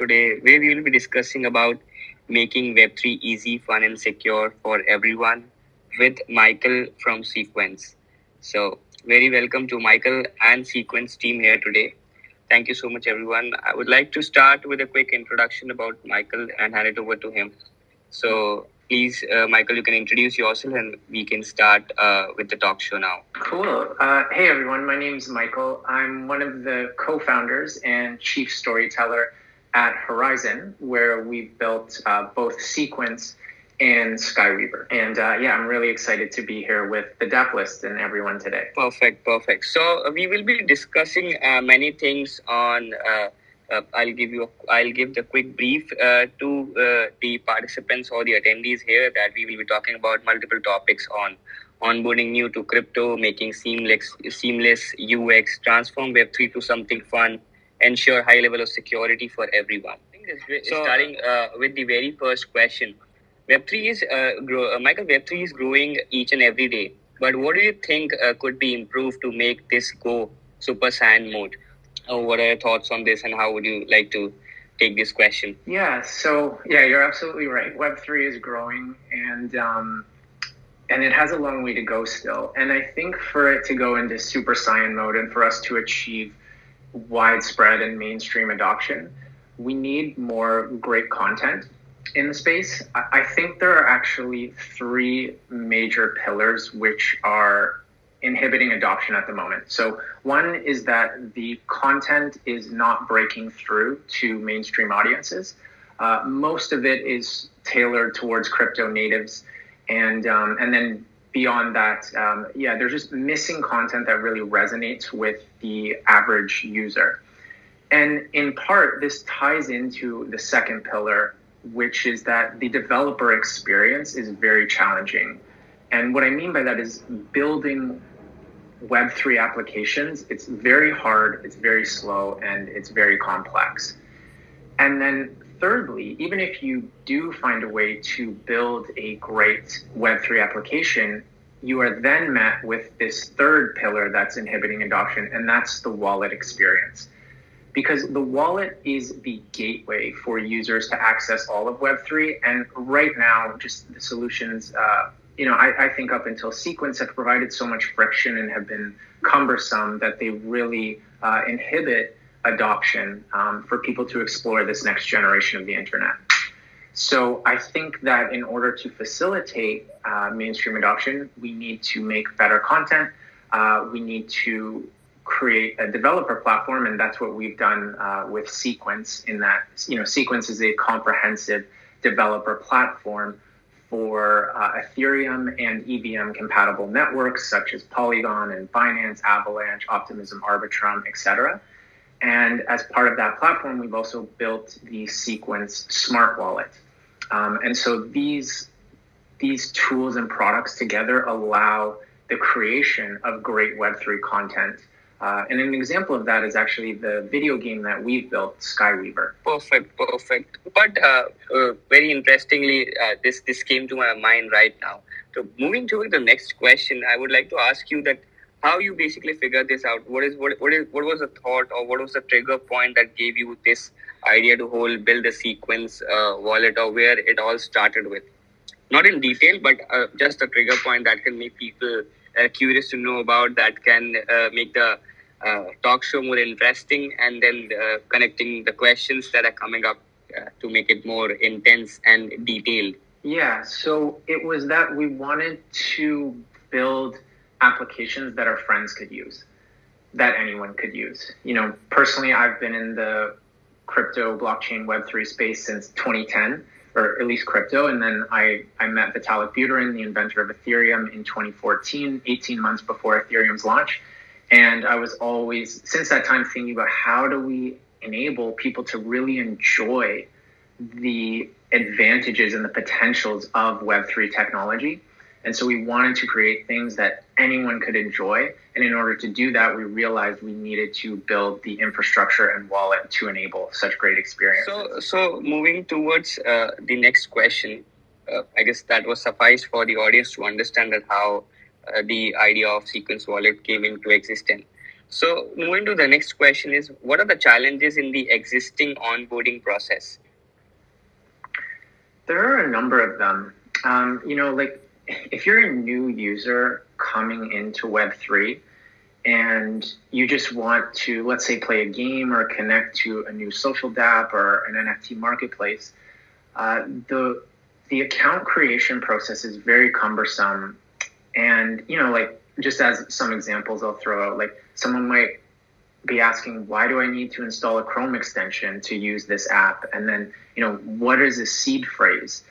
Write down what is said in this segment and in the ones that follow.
today where we will be discussing about making Web3 easy, fun, and secure for everyone with Michael from Sequence. So, very welcome to Michael and Sequence team here today. Thank you so much, everyone. I would like to start with a quick introduction about Michael and hand it over to him. So, please, uh, Michael, you can introduce yourself and we can start uh, with the talk show now. Cool. Uh, hey, everyone. My name is Michael. I'm one of the co founders and chief storyteller at Horizon, where we built uh, both Sequence and Skyweaver. And uh, yeah, I'm really excited to be here with the Dapp List and everyone today. Perfect, perfect. So, uh, we will be discussing many things on uh, I'll give you a, I'll give the quick brief uh, to uh, the participants or the attendees here that we will be talking about multiple topics on onboarding new to crypto, making seamless seamless UX, transform Web3 to something fun, ensure high level of security for everyone. So, starting uh, with the very first question, Web3 is uh, grow, uh, Michael. Web3 is growing each and every day. But what do you think could be improved to make this go super saiyan mode? or what are your thoughts on this and how would you like to take this question yeah so yeah you're absolutely right web3 is growing and um, and it has a long way to go still and i think for it to go into super saiyan mode and for us to achieve widespread and mainstream adoption we need more great content in the space i think there are actually three major pillars which are inhibiting adoption at the moment. So, one is that the content is not breaking through to mainstream audiences. Uh, most of it is tailored towards crypto natives, and um, and then beyond that, um, yeah, there's just missing content that really resonates with the average user. And in part, this ties into the second pillar, which is that the developer experience is very challenging. And what I mean by that is building Web3 applications, it's very hard, it's very slow, and it's very complex. And then, thirdly, even if you do find a way to build a great Web3 application, you are then met with this third pillar that's inhibiting adoption, and that's the wallet experience. Because the wallet is the gateway for users to access all of Web3. And right now, just the solutions uh, you know, I, I, think up until Sequence have provided so much friction and have been cumbersome that they really uh, inhibit adoption um, for people to explore this next generation of the internet. So I think that in order to facilitate uh, mainstream adoption, we need to make better content. Uh, we need to create a developer platform, and that's what we've done uh, with Sequence. In that, you know, Sequence is a comprehensive developer platform for uh, Ethereum and EVM compatible networks such as Polygon and Binance, Avalanche, Optimism, Arbitrum, etc. And as part of that platform, we've also built the Sequence Smart Wallet. Um, and so these these tools and products together allow the creation of great Web3 content uh, and an example of that is actually the video game that we've built, Skyweaver. Perfect, perfect. But uh, uh, very interestingly, uh, this this came to my mind right now. So moving to the next question, I would like to ask you that how you basically figured this out. What is what what is what was the thought or what was the trigger point that gave you this idea to whole build a sequence uh, wallet or where it all started with? Not in detail, but uh, just a trigger point that can make people curious to know about that can make the uh, talk show more interesting and then uh, connecting the questions that are coming up uh, to make it more intense and detailed. Yeah, so it was that we wanted to build applications that our friends could use, that anyone could use. You know, personally, I've been in the crypto, blockchain, Web3 space since 2010, or at least crypto. And then I, I met Vitalik Buterin, the inventor of Ethereum, in 2014, 18 months before Ethereum's launch. And I was always, since that time, thinking about how do we enable people to really enjoy the advantages and the potentials of Web3 technology. And so we wanted to create things that anyone could enjoy. And in order to do that, we realized we needed to build the infrastructure and wallet to enable such great experience. So, so moving towards uh, the next question, uh, I guess that was suffice for the audience to understand that how the idea of sequence wallet came into existence. So, moving to the next question is what are the challenges in the existing onboarding process? There are a number of them. Um, you know, like if you're a new user coming into Web3 and you just want to, let's say, play a game or connect to a new social dApp or an NFT marketplace, uh, the the account creation process is very cumbersome. And, you know, like just as some examples I'll throw out, like someone might be asking, why do I need to install a Chrome extension to use this app? And then, you know, what is a seed phrase?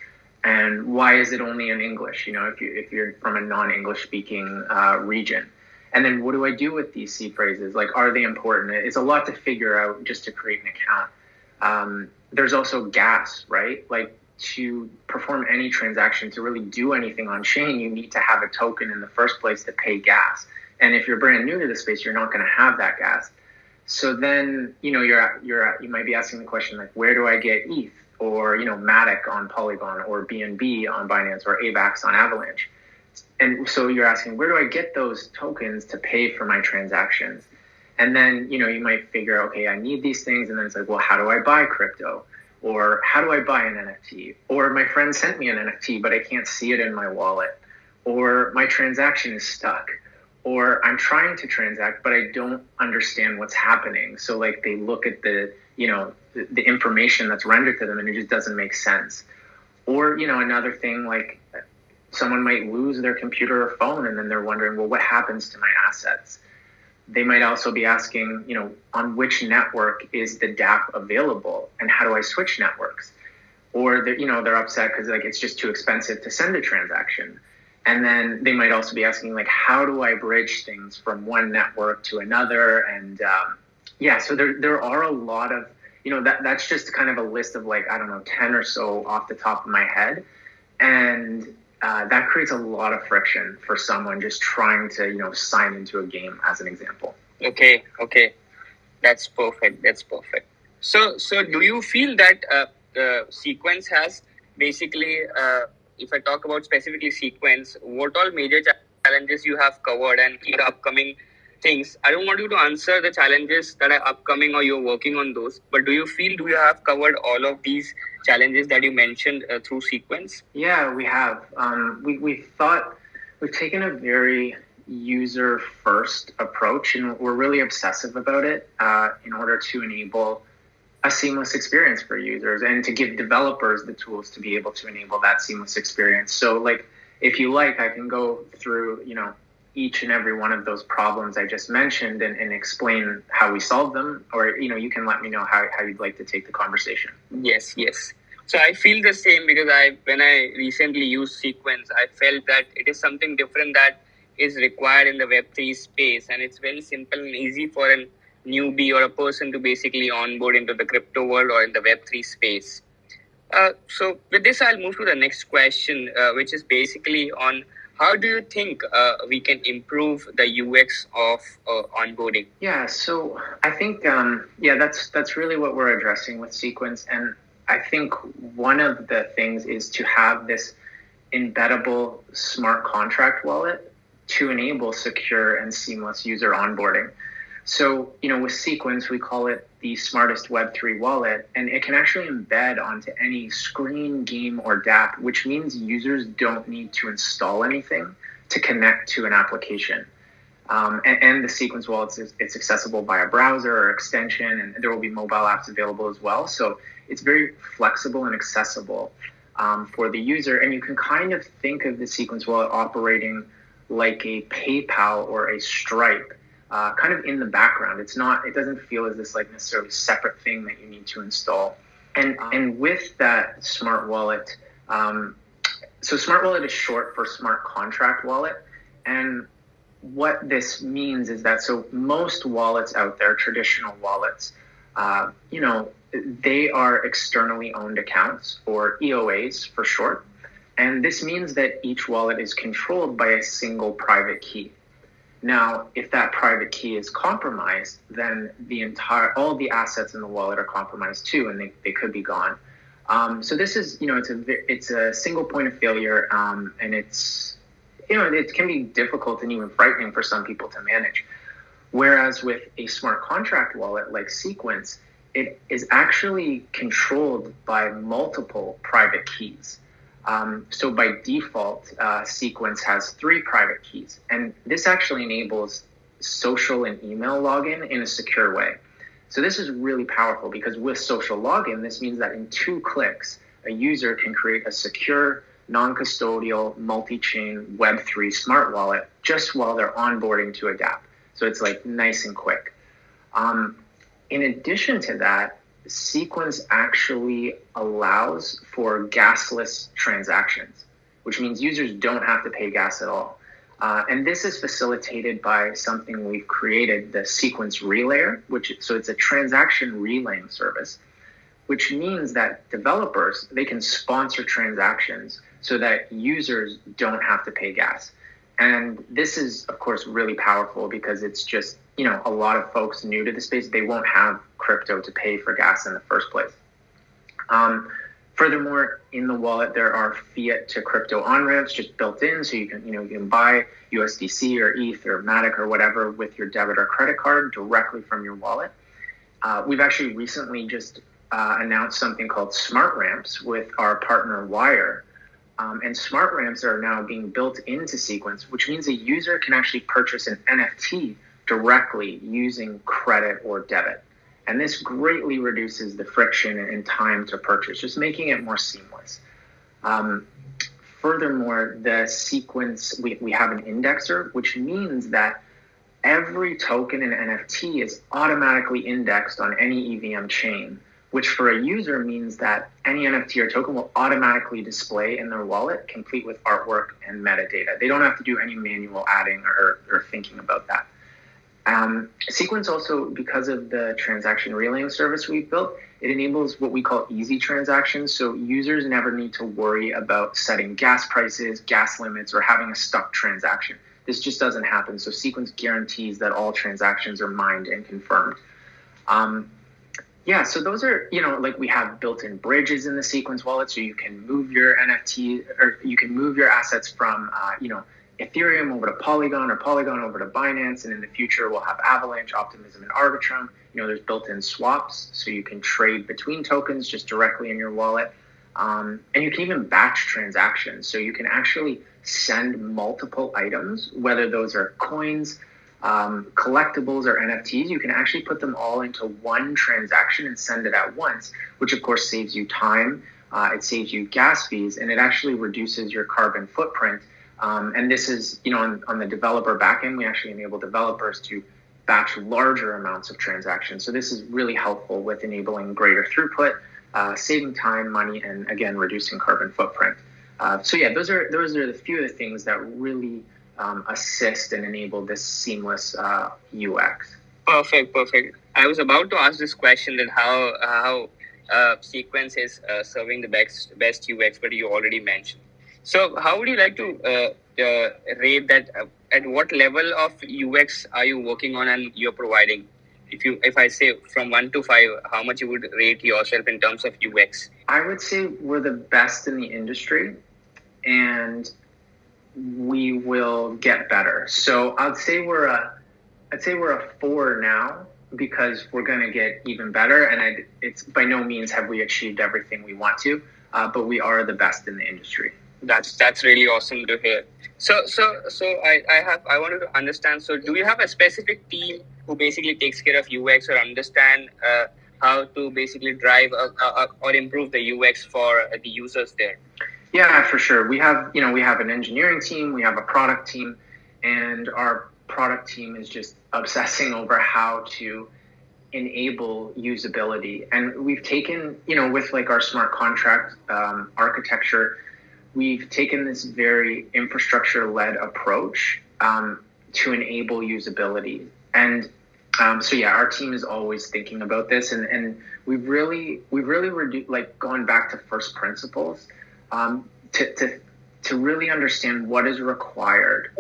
And why is it only in English? You know, if you if you're from a non-English speaking uh, region, and then what do I do with these seed phrases? Like, are they important? It's a lot to figure out just to create an account. Um, there's also gas, right? Like to perform any transaction, to really do anything on chain, you need to have a token in the first place to pay gas. And if you're brand new to the space, you're not going to have that gas. So then, you know, you're you're you might be asking the question like, where do I get ETH or you know Matic on Polygon or BNB on Binance or AVAX on Avalanche? And so you're asking, where do I get those tokens to pay for my transactions? And then, you know, you might figure, okay, I need these things. And then it's like, well, how do I buy crypto? Or how do I buy an NFT? Or my friend sent me an NFT, but I can't see it in my wallet. Or my transaction is stuck. Or I'm trying to transact, but I don't understand what's happening. So like they look at the, you know, the, information that's rendered to them and it just doesn't make sense. Or, you know, another thing like someone might lose their computer or phone and then they're wondering, well, what happens to my assets? They might also be asking, you know, on which network is the dApp available and how do I switch networks? Or they're, you know, they're upset because like it's just too expensive to send a transaction. And then they might also be asking like, how do I bridge things from one network to another? And um, yeah, so there, there are a lot of, you know, that, that's just kind of a list of like, I don't know, 10 or so off the top of my head. And uh, that creates a lot of friction for someone just trying to you know sign into a game as an example. Okay okay. That's perfect that's perfect. So so do you feel that uh, the sequence has basically uh, if i talk about specifically sequence what all major challenges you have covered and the upcoming things. I don't want you to answer the challenges that are upcoming or you're working on those but do you feel do you have covered all of these challenges that you mentioned uh, through sequence? Yeah we have. Um, we, we thought we've taken a very user first approach and we're really obsessive about it uh, in order to enable a seamless experience for users and to give developers the tools to be able to enable that seamless experience. So like if you like i can go through you know each and every one of those problems I just mentioned and, and, explain how we solve them, or you know, you can let me know how, how you'd like to take the conversation. Yes, yes. So I feel the same because I when I recently used Sequence, I felt that it is something different that is required in the Web3 space, and it's very simple and easy for a newbie or a person to basically onboard into the crypto world or in the Web3 space. Uh, so with this, I'll move to the next question, uh, which is basically on how do you think uh, we can improve the UX of uh, onboarding? Yeah, so I think um, yeah, that's that's really what we're addressing with Sequence, and I think one of the things is to have this embeddable smart contract wallet to enable secure and seamless user onboarding. So, you know, with Sequence, we call it the smartest Web3 wallet, and it can actually embed onto any screen, game, or dApp, which means users don't need to install anything to connect to an application. Um, and, and, the Sequence wallet is it's accessible via browser or extension, and there will be mobile apps available as well. So it's very flexible and accessible um, for the user. And you can kind of think of the Sequence wallet operating like a PayPal or a Stripe uh, kind of in the background. It's not. It doesn't feel as this like necessarily separate thing that you need to install. And and with that smart wallet, um, so smart wallet is short for smart contract wallet, and what this means is that so most wallets out there, traditional wallets, uh, you know, they are externally owned accounts or EOAs for short. And this means that each wallet is controlled by a single private key. Now, if that private key is compromised, then the entire all the assets in the wallet are compromised too, and they, they could be gone. Um, so this is, you know, it's a it's a single point of failure, um, and it's you know, it can be difficult and even frightening for some people to manage. Whereas with a smart contract wallet like Sequence, it is actually controlled by multiple private keys. Um, so by default, uh, Sequence has three private keys, and this actually enables social and email login in a secure way. So this is really powerful because with social login, this means that in two clicks, a user can create a secure, non-custodial, multi-chain Web3 smart wallet just while they're onboarding to a dApp. So it's like nice and quick. Um, in addition to that, Sequence actually allows for gasless transactions, which means users don't have to pay gas at all. Uh, and this is facilitated by something we've created, the Sequence Relayer, which so it's a transaction relaying service, which means that developers they can sponsor transactions so that users don't have to pay gas. And this is, of course, really powerful because it's just you know a lot of folks new to the space they won't have crypto to pay for gas in the first place. Um, Furthermore, in the wallet there are fiat to crypto on ramps just built in, so you can you know you can buy USDC or ETH or Matic or whatever with your debit or credit card directly from your wallet. Uh, we've actually recently just uh, announced something called Smart Ramps with our partner Wyre Um, and smart ramps are now being built into Sequence, which means a user can actually purchase an NFT directly using credit or debit. And this greatly reduces the friction and time to purchase, just making it more seamless. Um, furthermore, the sequence, we, we have an indexer, which means that every token in NFT is automatically indexed on any EVM chain, which for a user means that any NFT or token will automatically display in their wallet, complete with artwork and metadata. They don't have to do any manual adding or, or thinking about that. Um, Sequence also, because of the transaction relaying service we've built, it enables what we call easy transactions. So users never need to worry about setting gas prices, gas limits, or having a stuck transaction. This just doesn't happen. So Sequence guarantees that all transactions are mined and confirmed. Um, yeah, so those are, you know, like we have built-in bridges in the Sequence wallet, so you can move your NFT or you can move your assets from, uh, you know, Ethereum over to Polygon or Polygon over to Binance, and in the future we'll have Avalanche, Optimism, and Arbitrum. You know, there's built-in swaps, so you can trade between tokens just directly in your wallet, um, and you can even batch transactions. So you can actually send multiple items, whether those are coins, um, collectibles, or NFTs. You can actually put them all into one transaction and send it at once, which of course saves you time. Uh, it saves you gas fees, and it actually reduces your carbon footprint um, and this is, you know, on, on the developer backend, we actually enable developers to batch larger amounts of transactions. So this is really helpful with enabling greater throughput, uh, saving time, money, and again, reducing carbon footprint. Uh, so yeah, those are those are the few of the things that really um, assist and enable this seamless uh, UX. Perfect, perfect. I was about to ask this question that how how uh, Sequence is uh, serving the best best UX, but you already mentioned. So, how would you like to uh, uh, rate that? Uh, at what level of UX are you working on and you're providing? If you, if I say from one to five, how much you would rate yourself in terms of UX? I would say we're the best in the industry, and we will get better. So I'd say we're a, I'd say we're a four now because we're going to get even better. And I, it's by no means have we achieved everything we want to, uh, but we are the best in the industry that's that's really awesome to hear. So so so i i have i wanted to understand so do you have a specific team who basically takes care of ux or understand uh, how to basically drive uh, uh, or improve the ux for the users there? Yeah for sure. We have you know we have an engineering team we have a product team and our product team is just obsessing over how to enable usability. And we've taken you know with like our smart contract um, architecture we've taken this very infrastructure led approach um, to enable usability. And um, so yeah, our team is always thinking about this, and, and we've really we've really redu- like gone back to first principles um, to, to to really understand what is required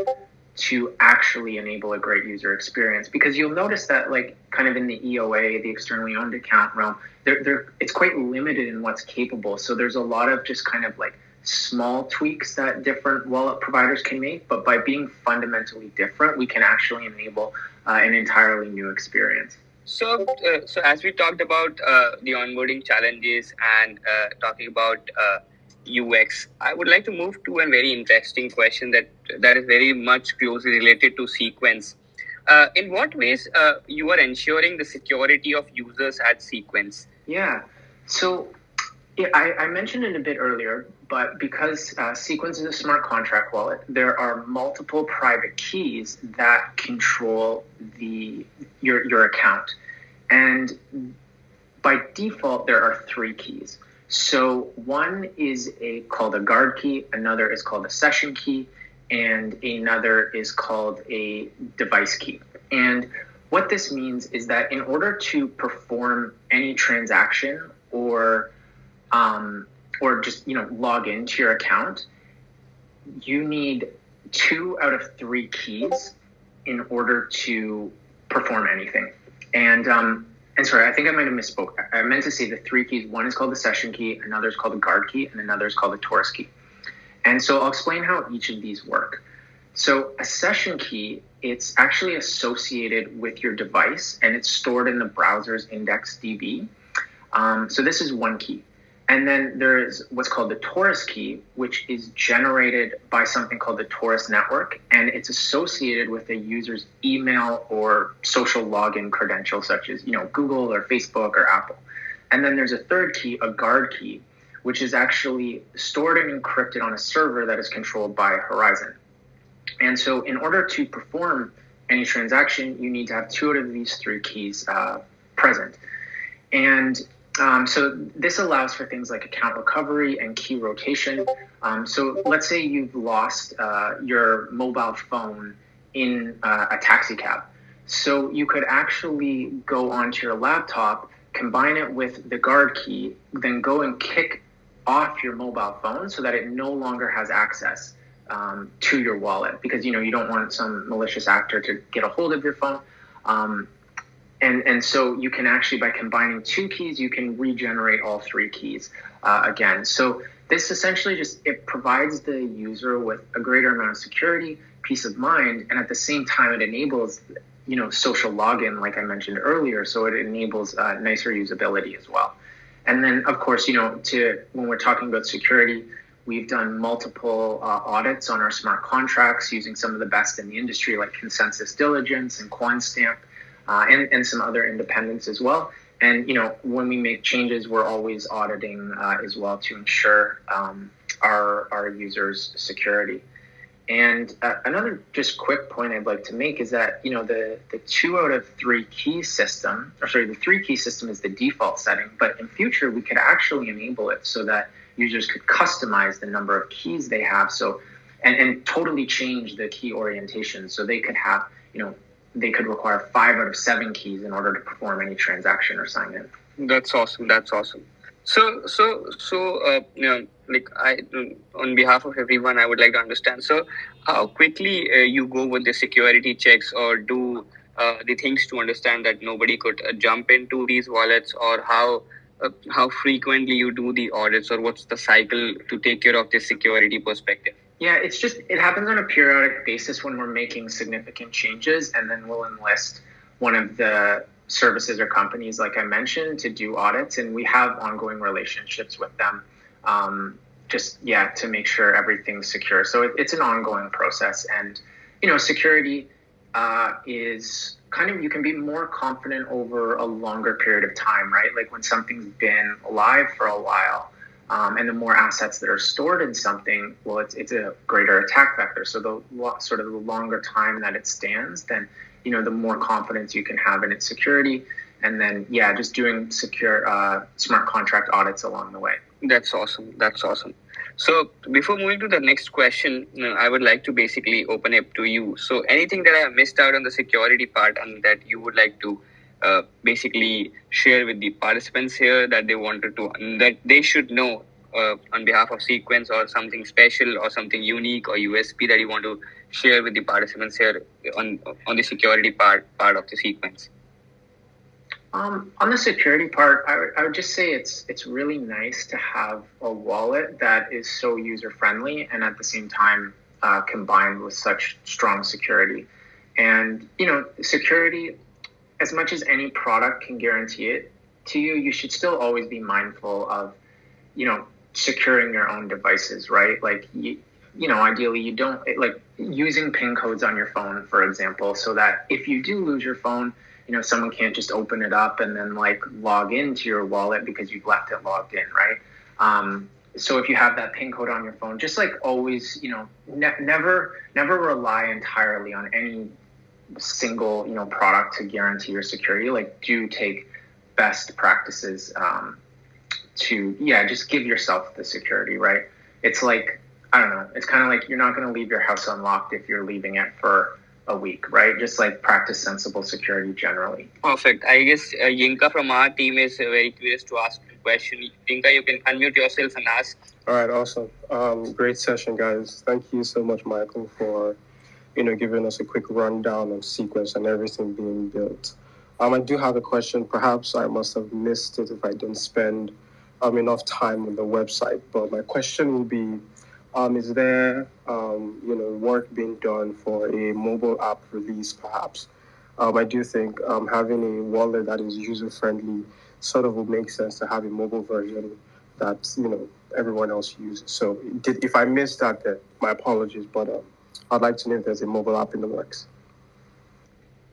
to actually enable a great user experience. Because you'll notice that like kind of in the EOA, the externally owned account realm, there there it's quite limited in what's capable. So there's a lot of just kind of like small tweaks that different wallet providers can make, but by being fundamentally different, we can actually enable uh, an entirely new experience. So, uh, so as we talked about uh, the onboarding challenges and uh, talking about UX, uh, I would like to move to a very interesting question that that is very much closely related to Sequence. Uh, in what ways you are ensuring the security of users at Sequence? Yeah. So yeah, I, I, mentioned it a bit earlier, but because uh, Sequence is a smart contract wallet, there are multiple private keys that control the your your account, and by default there are three keys. So one is a called a guard key, another is called a session key, and another is called a device key. And what this means is that in order to perform any transaction or um, or just you know log into your account, you need two out of three keys in order to perform anything. And um, and sorry, I think I might have misspoke. I meant to say the three keys. One is called the session key, another is called the guard key, and another is called the Torus key. And so I'll explain how each of these work. So a session key, it's actually associated with your device and it's stored in the browser's IndexedDB. Um, so this is one key. And then there is what's called the Torus key, which is generated by something called the Torus network, and it's associated with a user's email or social login credentials, such as you know Google or Facebook or Apple. And then there's a third key, a guard key, which is actually stored and encrypted on a server that is controlled by Horizon. And so, in order to perform any transaction, you need to have two out of these three keys uh, present. And um, so this allows for things like account recovery and key rotation. Um, so let's say you've lost uh, your mobile phone in uh, a taxi cab. So you could actually go onto your laptop, combine it with the guard key, then go and kick off your mobile phone so that it no longer has access um, to your wallet because you know you don't want some malicious actor to get a hold of your phone. Um, and and so you can actually by combining two keys you can regenerate all three keys uh, again. So this essentially just it provides the user with a greater amount of security peace of mind and at the same time it enables you know social login like i mentioned earlier. So it enables uh, nicer usability as well. And then of course you know to when we're talking about security we've done multiple uh, audits on our smart contracts using some of the best in the industry like ConsenSys Diligence and Quantstamp uh, and, and some other independents as well. And, you know, when we make changes, we're always auditing uh, as well to ensure um, our, our users' security. And uh, another just quick point I'd like to make is that, you know, the, the two out of three key system, or sorry, the three key system is the default setting, but in future, we could actually enable it so that users could customize the number of keys they have. So, and, and totally change the key orientation. So they could have, you know, they could require five out of seven keys in order to perform any transaction or sign in. That's awesome. That's awesome. So, so, so, uh, you know, like I, on behalf of everyone, I would like to understand. So, how quickly uh, you go with the security checks, or do uh, the things to understand that nobody could uh, jump into these wallets, or how uh, how frequently you do the audits, or what's the cycle to take care of the security perspective? Yeah, it's just it happens on a periodic basis when we're making significant changes, and then we'll enlist one of the services or companies, like I mentioned, to do audits, and we have ongoing relationships with them. Um, just yeah, to make sure everything's secure. So it, it's an ongoing process, and you know, security uh, is kind of you can be more confident over a longer period of time, right? Like when something's been alive for a while um, and the more assets that are stored in something, well, it's, it's a greater attack vector. So the sort of the longer time that it stands, then you know the more confidence you can have in its security. And then yeah, just doing secure uh, smart contract audits along the way. That's awesome. That's awesome. So before moving to the next question, I would like to basically open up to you. So anything that I missed out on the security part and that you would like to uh, basically share with the participants here that they wanted to that they should know uh, on behalf of sequence or something special or something unique or usp that you want to share with the participants here on on the security part part of the sequence Um, on the security part, I, w- I would just say it's it's really nice to have a wallet that is so user friendly and at the same time uh, combined with such strong security. And you know, security, as much as any product can guarantee it to you, you should still always be mindful of, you know, securing your own devices, right? Like you, you know, ideally you don't like using PIN codes on your phone, for example, so that if you do lose your phone you know someone can't just open it up and then like log into your wallet because you've left it logged in right um, so if you have that pin code on your phone just like always you know ne- never never rely entirely on any single you know product to guarantee your security like do take best practices um, to yeah just give yourself the security right it's like i don't know it's kind of like you're not going to leave your house unlocked if you're leaving it for a week, right? Just like practice sensible security generally. Perfect. I guess uh, Yinka from our team is uh, very curious to ask a question. Yinka, you can unmute yourself and ask. All right, awesome. Um, great session, guys. Thank you so much, Michael, for you know giving us a quick rundown of sequence and everything being built. Um, I do have a question. Perhaps I must have missed it if I didn't spend um, enough time on the website. But my question will be um, is there, um, you know, work being done for a mobile app release, perhaps? Um, I do think um, having a wallet that is user friendly sort of would make sense to have a mobile version that you know everyone else uses. So, did, if I missed that, then my apologies. But um, I'd like to know if there's a mobile app in the works.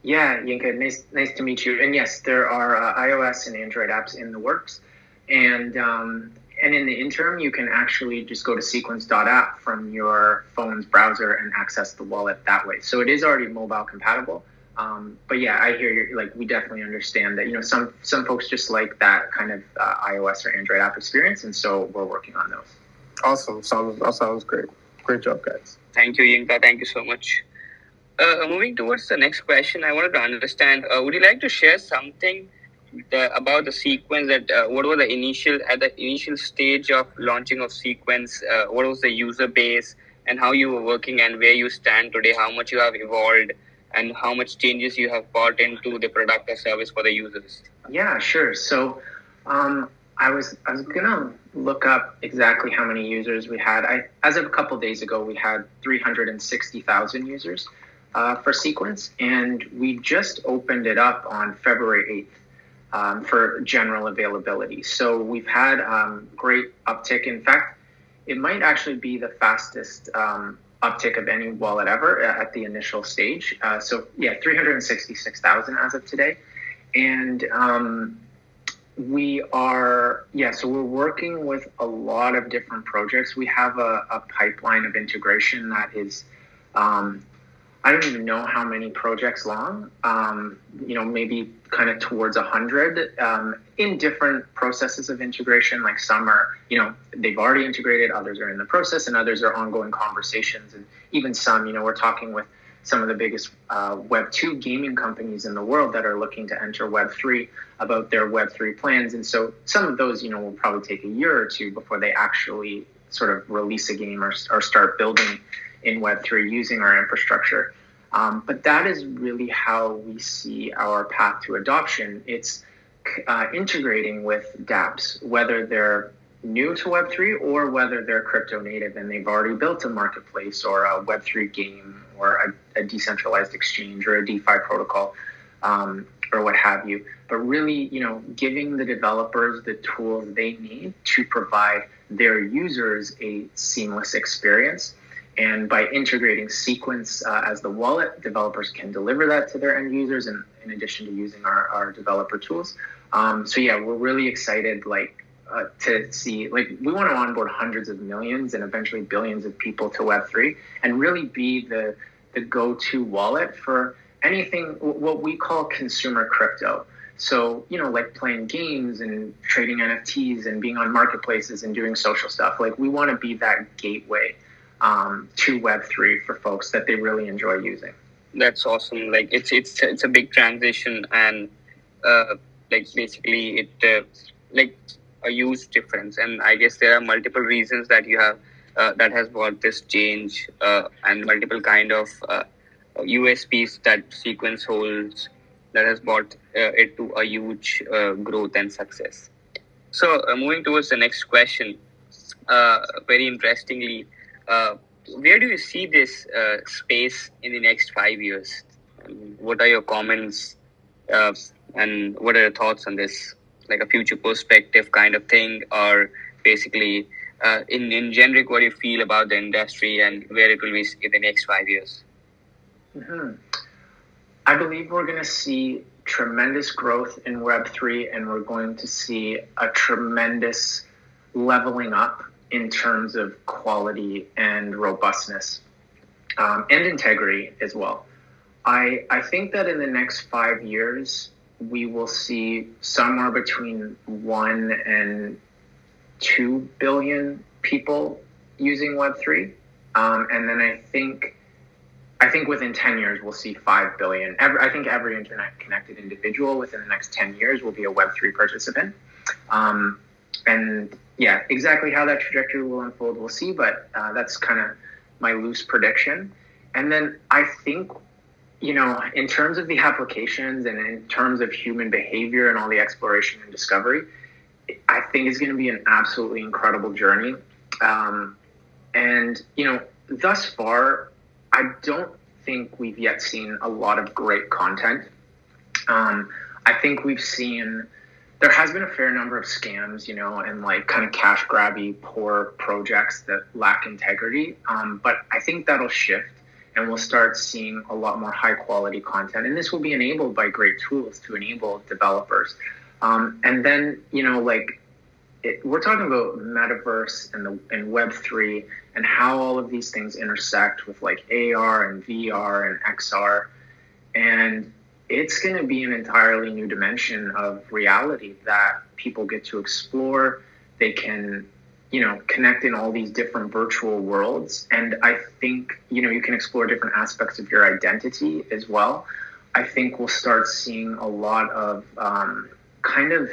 Yeah, Yinka, nice, nice to meet you. And yes, there are uh, iOS and Android apps in the works, and um, and in the interim, you can actually just go to sequence.app from your phone's browser and access the wallet that way. So it is already mobile compatible. Um, but yeah, I hear you. Like, we definitely understand that. You know, some some folks just like that kind of uh, iOS or Android app experience, and so we're working on those. Awesome. Sounds that sounds great. Great job, guys. Thank you, Yinka. Thank you so much. Uh, moving towards the next question, I wanted to understand. Uh, would you like to share something the, about the sequence that uh, what was the initial at the initial stage of launching of sequence uh, what was the user base and how you were working and where you stand today how much you have evolved and how much changes you have brought into the product or service for the users yeah sure so um, i was i was gonna look up exactly how many users we had i as of a couple of days ago we had 360000 users uh, for sequence and we just opened it up on february 8th um, for general availability. So we've had um, great uptick. In fact, it might actually be the fastest um, uptick of any wallet ever at the initial stage. Uh, so yeah, 366,000 as of today. And um, we are, yeah, so we're working with a lot of different projects. We have a, a pipeline of integration that is um, I don't even know how many projects long. Um, you know, maybe kind of towards a hundred um, in different processes of integration. Like some are, you know, they've already integrated, others are in the process, and others are ongoing conversations. And even some, you know, we're talking with some of the biggest uh, Web two gaming companies in the world that are looking to enter Web three about their Web three plans. And so some of those, you know, will probably take a year or two before they actually sort of release a game or, or start building in Web3 using our infrastructure. Um, but that is really how we see our path to adoption. It's uh, integrating with dApps, whether they're new to Web3 or whether they're crypto native and they've already built a marketplace or a Web3 game or a, a decentralized exchange or a DeFi protocol um, or what have you. But really, you know, giving the developers the tools they need to provide their users a seamless experience and by integrating Sequence uh, as the wallet, developers can deliver that to their end users, and in addition to using our, our developer tools. Um, so yeah, we're really excited, like uh, to see, like we want to onboard hundreds of millions and eventually billions of people to Web three, and really be the the go-to wallet for anything what we call consumer crypto. So, you know, like playing games and trading NFTs and being on marketplaces and doing social stuff. Like, we want to be that gateway um, to Web3 for folks that they really enjoy using. That's awesome. Like it's it's it's a big transition and uh, like basically it uh, like a huge difference. And I guess there are multiple reasons that you have uh, that has brought this change uh, and multiple kind of USPs uh, that sequence holds that has brought uh, it to a huge growth and success. So, moving towards the next question, very interestingly, where do you see this space in the next five years? what are your comments and what are your thoughts on this? Like a future perspective kind of thing, or basically in, in generic, what do you feel about the industry and where it will be in the next five years? Mm-hmm. I believe we're going to see tremendous growth in Web3 and we're going to see a tremendous leveling up in terms of quality and robustness um, and integrity as well. I, I think that in the next five years, we will see somewhere between one and two billion people using Web3. Um, and then I think I think within 10 years, we'll see 5 billion. Every, I think every internet connected individual within the next 10 years will be a Web3 participant. Um, and yeah, exactly how that trajectory will unfold, we'll see, but uh, that's kind of my loose prediction. And then I think, you know, in terms of the applications and in terms of human behavior and all the exploration and discovery, I think it's going to be an absolutely incredible journey. Um, and, you know, thus far, I don't think we've yet seen a lot of great content. Um, I think we've seen there has been a fair number of scams, you know, and like kind of cash grabby, poor projects that lack integrity. Um, but I think that'll shift and we'll start seeing a lot more high quality content. And this will be enabled by great tools to enable developers. Um, and then, you know, like it, we're talking about metaverse and the and Web three and how all of these things intersect with like AR and VR and XR, and it's going to be an entirely new dimension of reality that people get to explore. They can, you know, connect in all these different virtual worlds, and I think you know you can explore different aspects of your identity as well. I think we'll start seeing a lot of um, kind of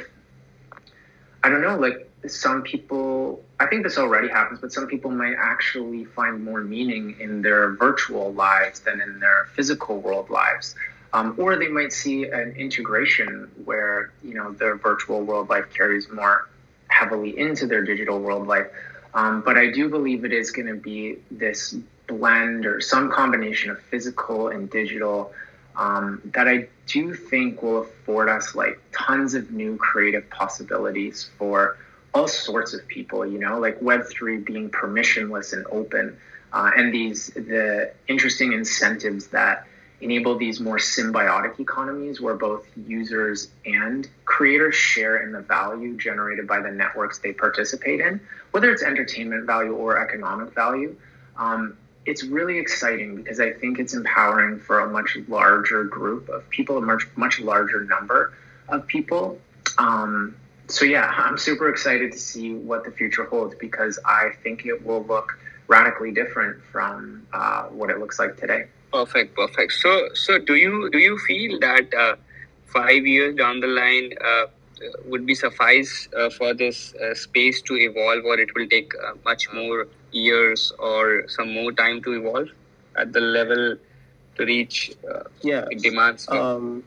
I don't know, like some people, I think this already happens, but some people might actually find more meaning in their virtual lives than in their physical world lives. Um, or they might see an integration where, you know, their virtual world life carries more heavily into their digital world life. Um, but I do believe it is going to be this blend or some combination of physical and digital um, that I do think will afford us like tons of new creative possibilities for all sorts of people, you know, like Web3 being permissionless and open, uh, and these, the interesting incentives that enable these more symbiotic economies where both users and creators share in the value generated by the networks they participate in, whether it's entertainment value or economic value. Um, it's really exciting because I think it's empowering for a much larger group of people, a much much larger number of people. Um, so yeah, I'm super excited to see what the future holds because I think it will look radically different from uh, what it looks like today. Perfect, perfect. So, so do you do you feel that uh, five years down the line uh, would be suffice uh, for this uh, space to evolve, or it will take uh, much more years or some more time to evolve at the level to reach yeah demands? Um,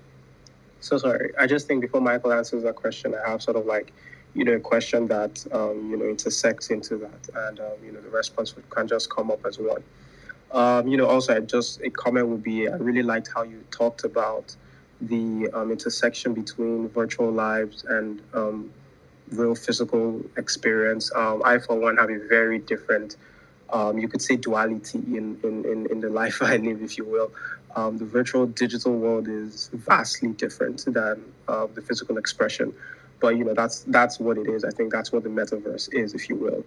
so sorry. I just think before Michael answers that question, I have sort of like, you know, a question that um, you know intersects into that, and um, you know, the response can just come up as well. Um, you know, also, I just a comment would be I really liked how you talked about the um, intersection between virtual lives and um, real physical experience. Um, I, for one, have a very different, um, you could say, duality in, in, in, in, the life I live, if you will. Um, the virtual digital world is vastly different than uh, the physical expression. But you know that's that's what it is. I think that's what the metaverse is, if you will,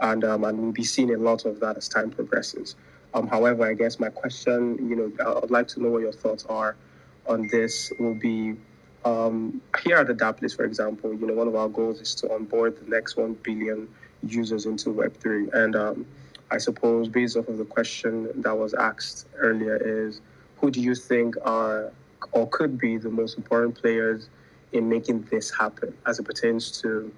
and um, and we'll be seeing a lot of that as time progresses. however, I guess my question, you know, I'd like to know what your thoughts are on this will be um, here at Adaptlyst, for example, you know, one of our goals is to onboard the next 1 billion users into Web3. And um, I suppose, based off of the question that was asked earlier, is who do you think are or could be the most important players in making this happen as it pertains to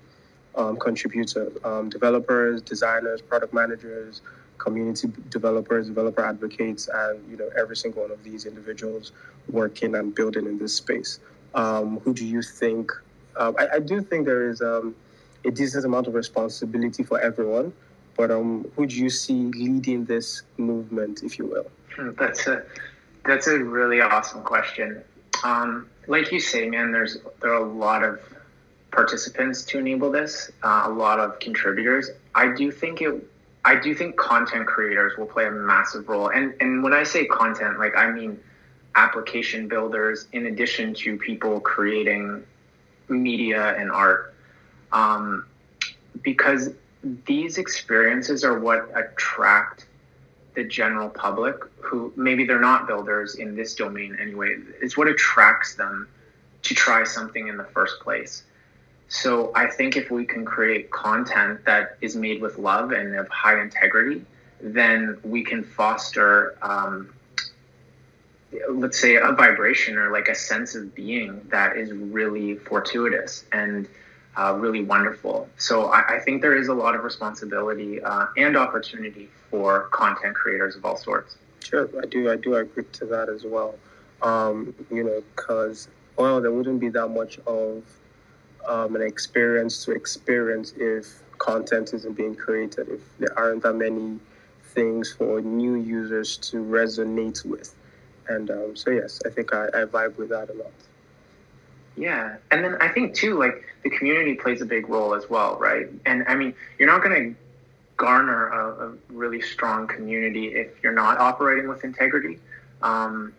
um, contributors, um, developers, designers, product managers, community developers, developer advocates, and you know every single one of these individuals working and building in this space. Um, who do you think? Um, I, I, do think there is um, a decent amount of responsibility for everyone, but um, who do you see leading this movement, if you will? Hmm, that's a that's a really awesome question. Um, like you say, man, there's there are a lot of participants to enable this, uh, a lot of contributors. I do think it. I do think content creators will play a massive role, and and when I say content, like I mean application builders, in addition to people creating media and art, um, because these experiences are what attract the general public who maybe they're not builders in this domain anyway. It's what attracts them to try something in the first place. So I think if we can create content that is made with love and of high integrity, then we can foster, um, let's say, a vibration or like a sense of being that is really fortuitous and uh, really wonderful. So I, I, think there is a lot of responsibility uh, and opportunity for content creators of all sorts. Sure, I do. I do agree to that as well. Um, you know, because well, there wouldn't be that much of um, an experience to experience if content isn't being created, if there aren't that many things for new users to resonate with. And um, so, yes, I think I, I vibe with that a lot. Yeah. And then I think, too, like the community plays a big role as well, right? And I mean, you're not going to garner a, a, really strong community if you're not operating with integrity. Um,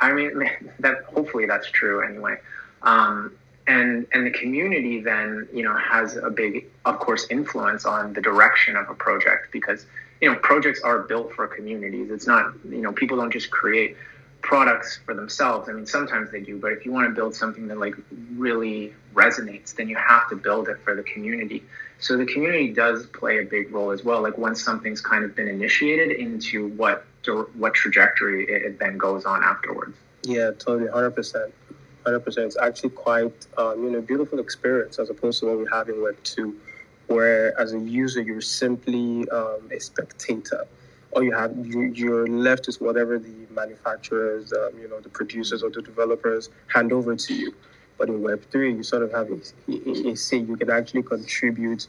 I mean, that hopefully that's true anyway. Um, and and the community then you know has a big of course influence on the direction of a project because you know projects are built for communities. It's not you know people don't just create products for themselves. I mean sometimes they do but if you want to build something that like really resonates then you have to build it for the community. So the community does play a big role as well. Like once something's kind of been initiated into what what trajectory it, then goes on afterwards. Yeah totally 100% 100%. It's actually quite, um, you know, beautiful experience as opposed to what we have in Web 2, where as a user, you're simply um, a spectator. Or you have you, you're left with whatever the manufacturers, um, you know, the producers or the developers hand over to you. But in Web three, you sort of have a, a, a say. You can actually contribute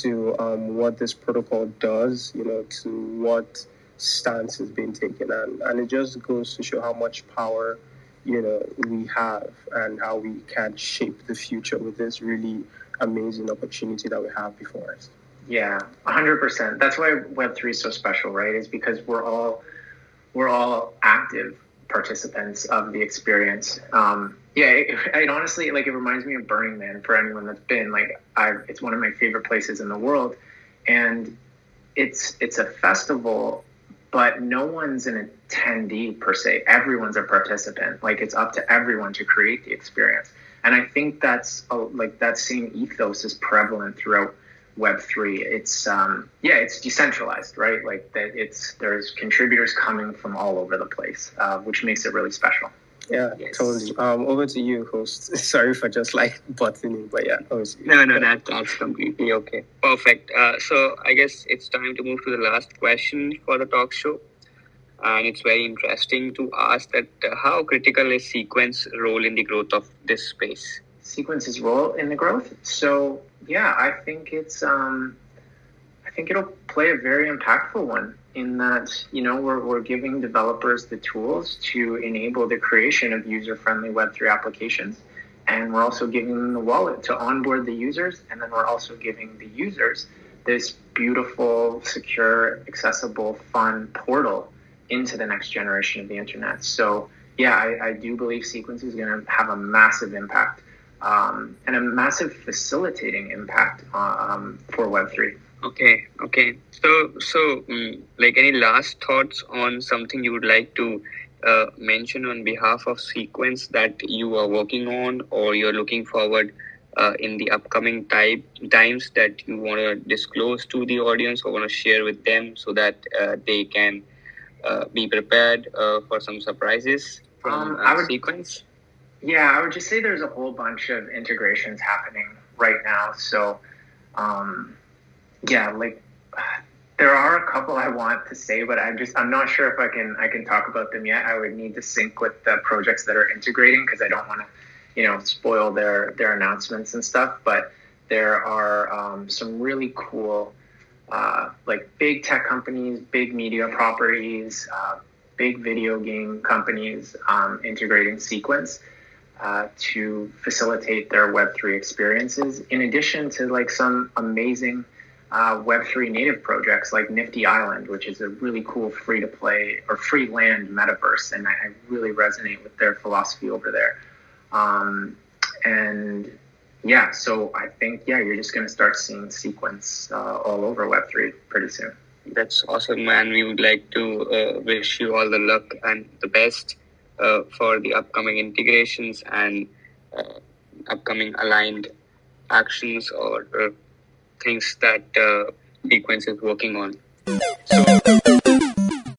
to um, what this protocol does. You know, to what stance is being taken, and and it just goes to show how much power you know we have and how we can shape the future with this really amazing opportunity that we have before us. Yeah, 100%. That's why Web3 is so special, right? Is because we're all we're all active participants of the experience. Um, yeah, it, it, honestly like it reminds me of Burning Man for anyone that's been like I it's one of my favorite places in the world and it's it's a festival but no one's an attendee per se. Everyone's a participant. Like it's up to everyone to create the experience. And I think that's a, like that same ethos is prevalent throughout Web three. It's um, yeah, it's decentralized, right? Like that. It's there's contributors coming from all over the place, uh, which makes it really special. Yeah, yes. totally. Um, over to you, host. Sorry for just like butting in, but yeah, No, no, that, that's completely okay. Perfect. Uh, so I guess it's time to move to the last question for the talk show. And it's very interesting to ask that uh, how critical is sequence role in the growth of this space? Sequence's role in the growth. So yeah, I think it's um, I think it'll play a very impactful one in that you know we're, we're giving developers the tools to enable the creation of user-friendly web3 applications. And we're also giving them the wallet to onboard the users. And then we're also giving the users this beautiful secure accessible fun portal into the next generation of the internet. So yeah i, I do believe sequence is going to have a massive impact um, and a massive facilitating impact um, for web3 Okay, okay. So, so um, like any last thoughts on something you would like to uh, mention on behalf of Sequence that you are working on or you're looking forward uh, in the upcoming type times that you want to disclose to the audience or want to share with them so that uh, they can uh, be prepared uh, for some surprises from um, uh, would, Sequence? Yeah, I would just say there's a whole bunch of integrations happening right now. So. Um, yeah, like there are a couple I want to say, but I'm just I'm not sure if I can I can talk about them yet. I would need to sync with the projects that are integrating because I don't want to, you know, spoil their their announcements and stuff. But there are um, some really cool, uh, like big tech companies, big media properties, uh, big video game companies um, integrating Sequence. Uh, to facilitate their Web3 experiences, in addition to like some amazing uh, Web3 native projects like Nifty Island, which is a really cool free to play or free land metaverse. And I, I really resonate with their philosophy over there. Um, and yeah, so I think, yeah, you're just going to start seeing sequence uh, all over Web3 pretty soon. That's awesome, man. We would like to uh, wish you all the luck and the best uh, for the upcoming integrations and uh, upcoming aligned actions or uh, things that uh, Sequence is working on. So.